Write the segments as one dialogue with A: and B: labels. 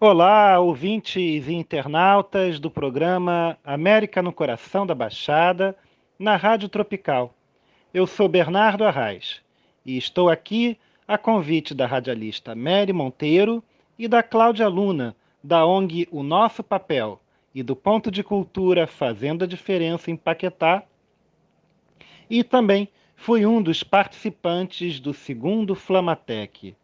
A: Olá, ouvintes e internautas do programa América no Coração da Baixada, na Rádio Tropical. Eu sou Bernardo Arraes e estou aqui a convite da radialista Mary Monteiro e da Cláudia Luna, da ONG O Nosso Papel e do Ponto de Cultura Fazendo a Diferença em Paquetá. E também fui um dos participantes do segundo Flamatec.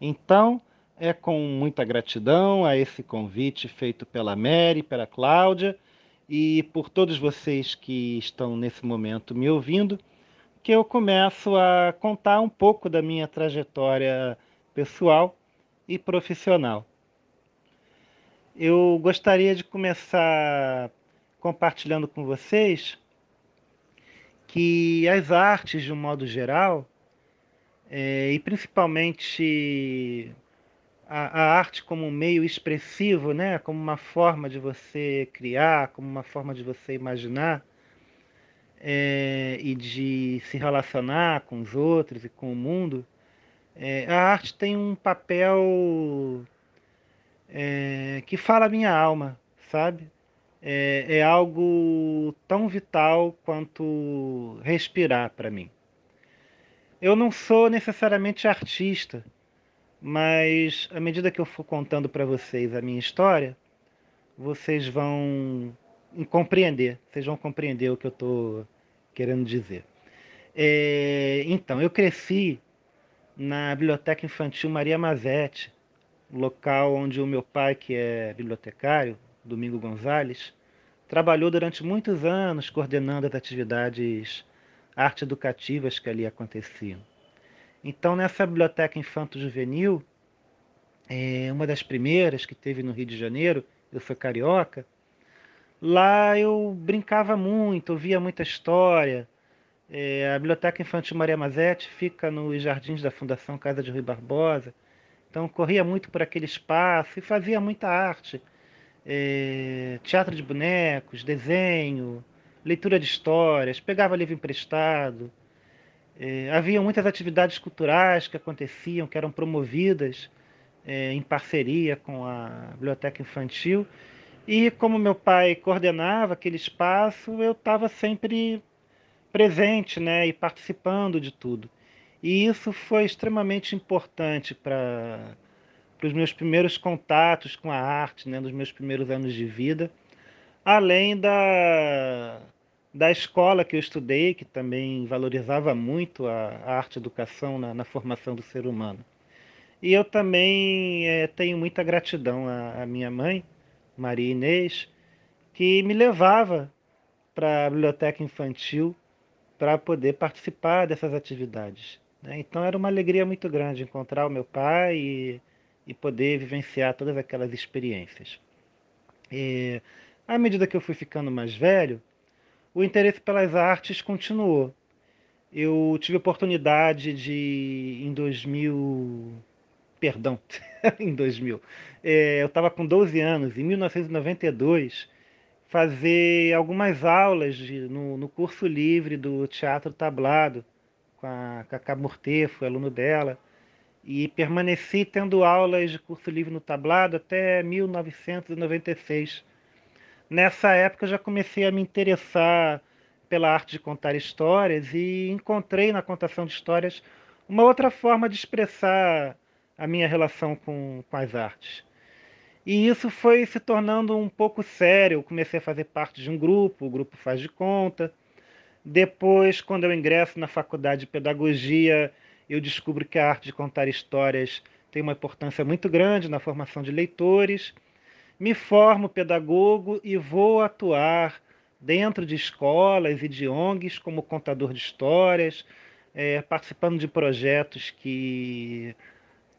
A: Então, é com muita gratidão a esse convite feito pela Mary, pela Cláudia e por todos vocês que estão nesse momento me ouvindo, que eu começo a contar um pouco da minha trajetória pessoal e profissional. Eu gostaria de começar compartilhando com vocês que as artes, de um modo geral, é, e principalmente a, a, arte como um meio expressivo, né? como uma forma de você criar, como uma forma de você imaginar é, e de se relacionar com os outros e com o mundo, é, a arte tem um papel é, que fala a minha alma, sabe? É, é algo tão vital quanto respirar para mim. Eu não sou necessariamente artista, mas à medida que eu for contando para vocês a minha história, vocês vão compreender, vocês vão compreender o que eu estou querendo dizer. É, então, eu cresci na Biblioteca Infantil Maria Mazetti, local onde o meu pai, que é bibliotecário, Domingo Gonzalez, trabalhou durante muitos anos coordenando as atividades arte educativas que ali aconteciam. Então, nessa biblioteca infanto-juvenil, é, uma das primeiras que teve no Rio de Janeiro, eu sou carioca, lá eu brincava muito, ouvia muita história. É, a Biblioteca Infantil Maria Mazetti fica nos jardins da Fundação Casa de Rui Barbosa, então corria muito por aquele espaço e fazia muita arte. É, teatro de bonecos, desenho, leitura de histórias, pegava livro emprestado, é, havia muitas atividades culturais que aconteciam, que eram promovidas é, em parceria com a biblioteca infantil. E como meu pai coordenava aquele espaço, eu estava sempre presente né, e participando de tudo. E isso foi extremamente importante para os meus primeiros contatos com a arte, né, nos meus primeiros anos de vida, além da, da escola que eu estudei, que também valorizava muito a, a arte-educação na, na, formação do ser humano. E eu também é, tenho muita gratidão à, à, minha mãe, Maria Inês, que me levava para a biblioteca infantil para poder participar dessas atividades. Né? Então era uma alegria muito grande encontrar o meu pai e, e poder vivenciar todas aquelas experiências. E, à medida que eu fui ficando mais velho, o interesse pelas artes continuou. Eu tive oportunidade de, em 2000, perdão, em 2000, é, eu estava com 12 anos, em 1992, fazer algumas aulas de, no, no, curso livre do Teatro Tablado, com a Cacá Mortefo, aluno dela, e permaneci tendo aulas de curso livre no Tablado até 1996 nessa época já comecei a me interessar pela arte de contar histórias e encontrei na contação de histórias uma outra forma de expressar a minha relação com, com as artes. E isso foi se tornando um pouco sério. Eu comecei a fazer parte de um grupo, o grupo Faz de Conta. Depois, quando eu ingresso na faculdade de pedagogia, eu descubro que a arte de contar histórias tem uma importância muito grande na formação de leitores me formo pedagogo e vou atuar dentro de escolas e de ONGs como contador de histórias, é, participando de projetos que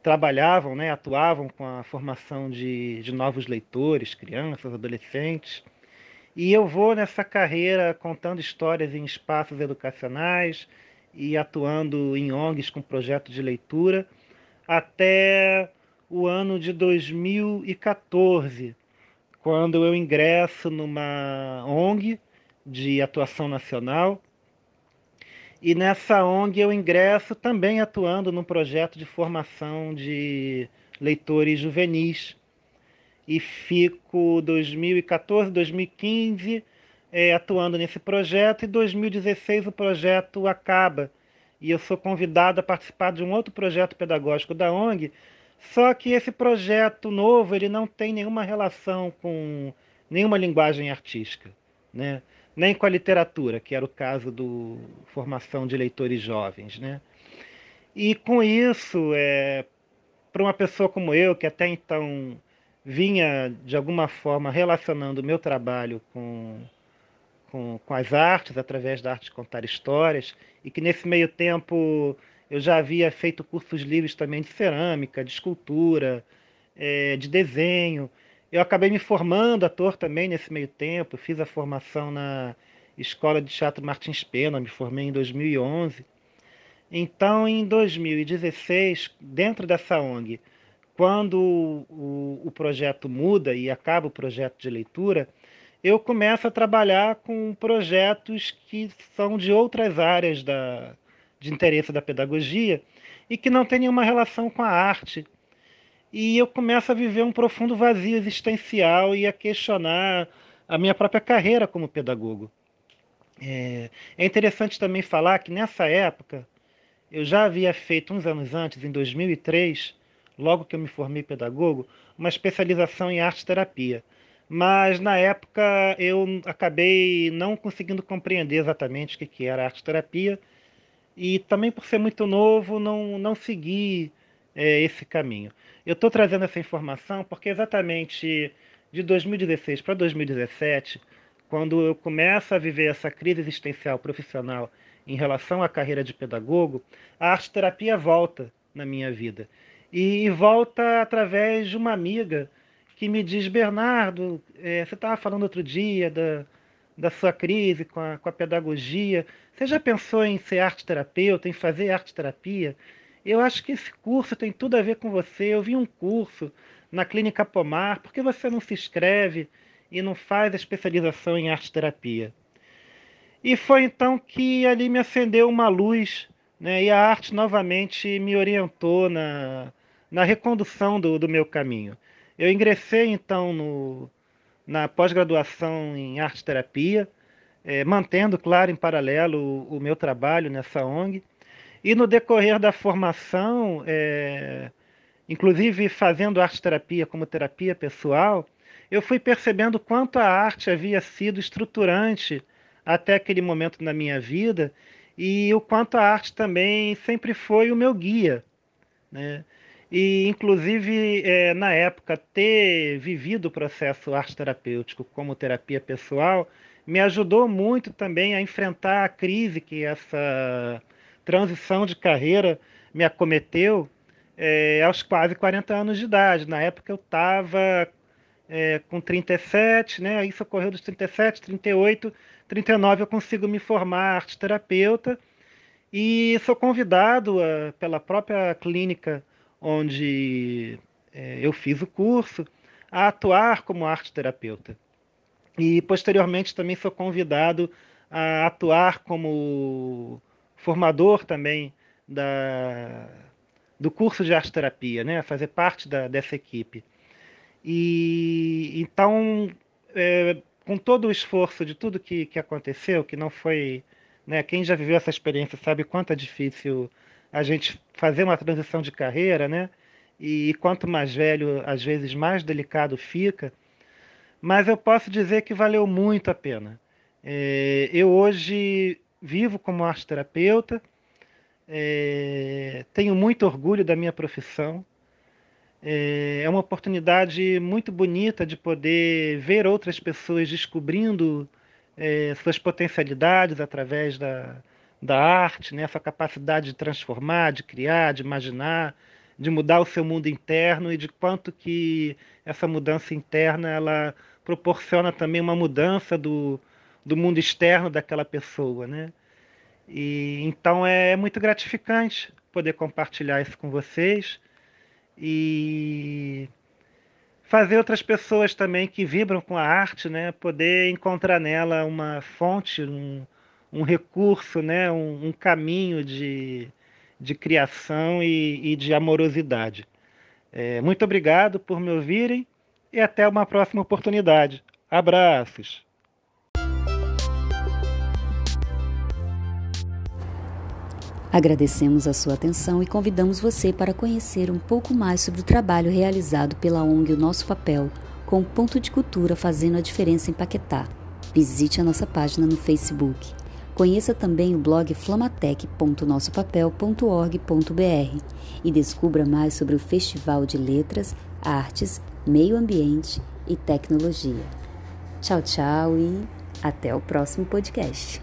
A: trabalhavam, né, atuavam com a formação de, de novos leitores, crianças, adolescentes. E eu vou nessa carreira contando histórias em espaços educacionais e atuando em ONGs com projetos de leitura até o ano de 2014, quando eu ingresso numa ONG de atuação nacional. E nessa ONG eu ingresso também atuando num projeto de formação de leitores juvenis. e fico 2014, 2015 é, atuando nesse projeto e 2016 o projeto acaba e eu sou convidado a participar de um outro projeto pedagógico da ONG, só que esse projeto novo ele não tem nenhuma relação com nenhuma linguagem artística, né? nem com a literatura, que era o caso do formação de leitores jovens. Né? E com isso, é, para uma pessoa como eu, que até então vinha de alguma forma relacionando o meu trabalho com, com, com as artes, através da arte de contar histórias, e que nesse meio tempo eu já havia feito cursos livres também de cerâmica, de escultura, é, de desenho. Eu acabei me formando ator também nesse meio tempo, fiz a formação na Escola de Teatro Martins Pena, me formei em 2011. Então, em 2016, dentro dessa ONG, quando o, o, projeto muda e acaba o projeto de leitura, eu começo a trabalhar com projetos que são de outras áreas da, de interesse da pedagogia e que não têm nenhuma relação com a arte. E eu começo a viver um profundo vazio existencial e a questionar a minha própria carreira como pedagogo. É, é interessante também falar que nessa época eu já havia feito uns anos antes, em 2003, logo que eu me formei pedagogo, uma especialização em arte terapia. Mas na época eu acabei não conseguindo compreender exatamente o que era arte terapia e também por ser muito novo não, não segui é, esse caminho. Eu estou trazendo essa informação porque exatamente de 2016 para 2017, quando eu começo a viver essa crise existencial profissional em relação à carreira de pedagogo, a arte terapia volta na minha vida e volta através de uma amiga que me diz, Bernardo, é, você estava falando outro dia da, da sua crise com a, com a pedagogia, você já pensou em ser arte terapeuta, em fazer arte terapia? Eu acho que esse curso tem tudo a ver com você. Eu vi um curso na Clínica Pomar, por que você não se inscreve e não faz a especialização em arte terapia? E foi então que ali me acendeu uma luz, né? e a arte novamente me orientou na, na recondução do, do meu caminho. Eu ingressei então no, na pós-graduação em arte terapia, é, mantendo, claro, em paralelo o, o, meu trabalho nessa ONG. E no decorrer da formação, é, inclusive fazendo arte terapia como terapia pessoal, eu fui percebendo quanto a arte havia sido estruturante até aquele momento na minha vida e o quanto a arte também sempre foi o meu guia. Né? E, inclusive, é, na época, ter vivido o processo arte terapêutico como terapia pessoal me ajudou muito também a enfrentar a crise que essa transição de carreira me acometeu é, aos quase 40 anos de idade. Na época eu estava é, com 37, né? Isso ocorreu dos 37, 38, 39 eu consigo me formar arte terapeuta e sou convidado a, pela própria clínica onde é, eu fiz o curso, a atuar como arte terapeuta. E posteriormente também sou convidado a atuar como formador também da, do curso de arte terapia, né, fazer parte da, dessa equipe. E então, é, com todo o esforço de tudo que, que aconteceu, que não foi, né, quem já viveu essa experiência sabe quanto é difícil a gente fazer uma transição de carreira, né? E quanto mais velho, às vezes mais delicado fica. Mas eu posso dizer que valeu muito a pena. É, eu hoje vivo como arte terapeuta, é, tenho muito orgulho da minha profissão. É, é uma oportunidade muito bonita de poder ver outras pessoas descobrindo é, suas potencialidades através da, da arte, né? essa capacidade de transformar, de criar, de imaginar, de mudar o seu mundo interno e de quanto que essa mudança interna ela proporciona também uma mudança do, do mundo externo daquela pessoa, né? E então é, é muito gratificante poder compartilhar isso com vocês e fazer outras pessoas também que vibram com a arte, né, poder encontrar nela uma fonte, um, um recurso, né, um, um caminho de, de criação e, e de amorosidade. É, muito obrigado por me ouvirem e até uma próxima oportunidade. Abraços!
B: Agradecemos a sua atenção e convidamos você para conhecer um pouco mais sobre o trabalho realizado pela ONG O Nosso Papel, com o ponto de cultura fazendo a diferença em Paquetá. Visite a nossa página no Facebook. Conheça também o blog flamatec.nossopapel.org.br e descubra mais sobre o Festival de Letras, Artes, Meio Ambiente e Tecnologia. Tchau, tchau e até o próximo podcast.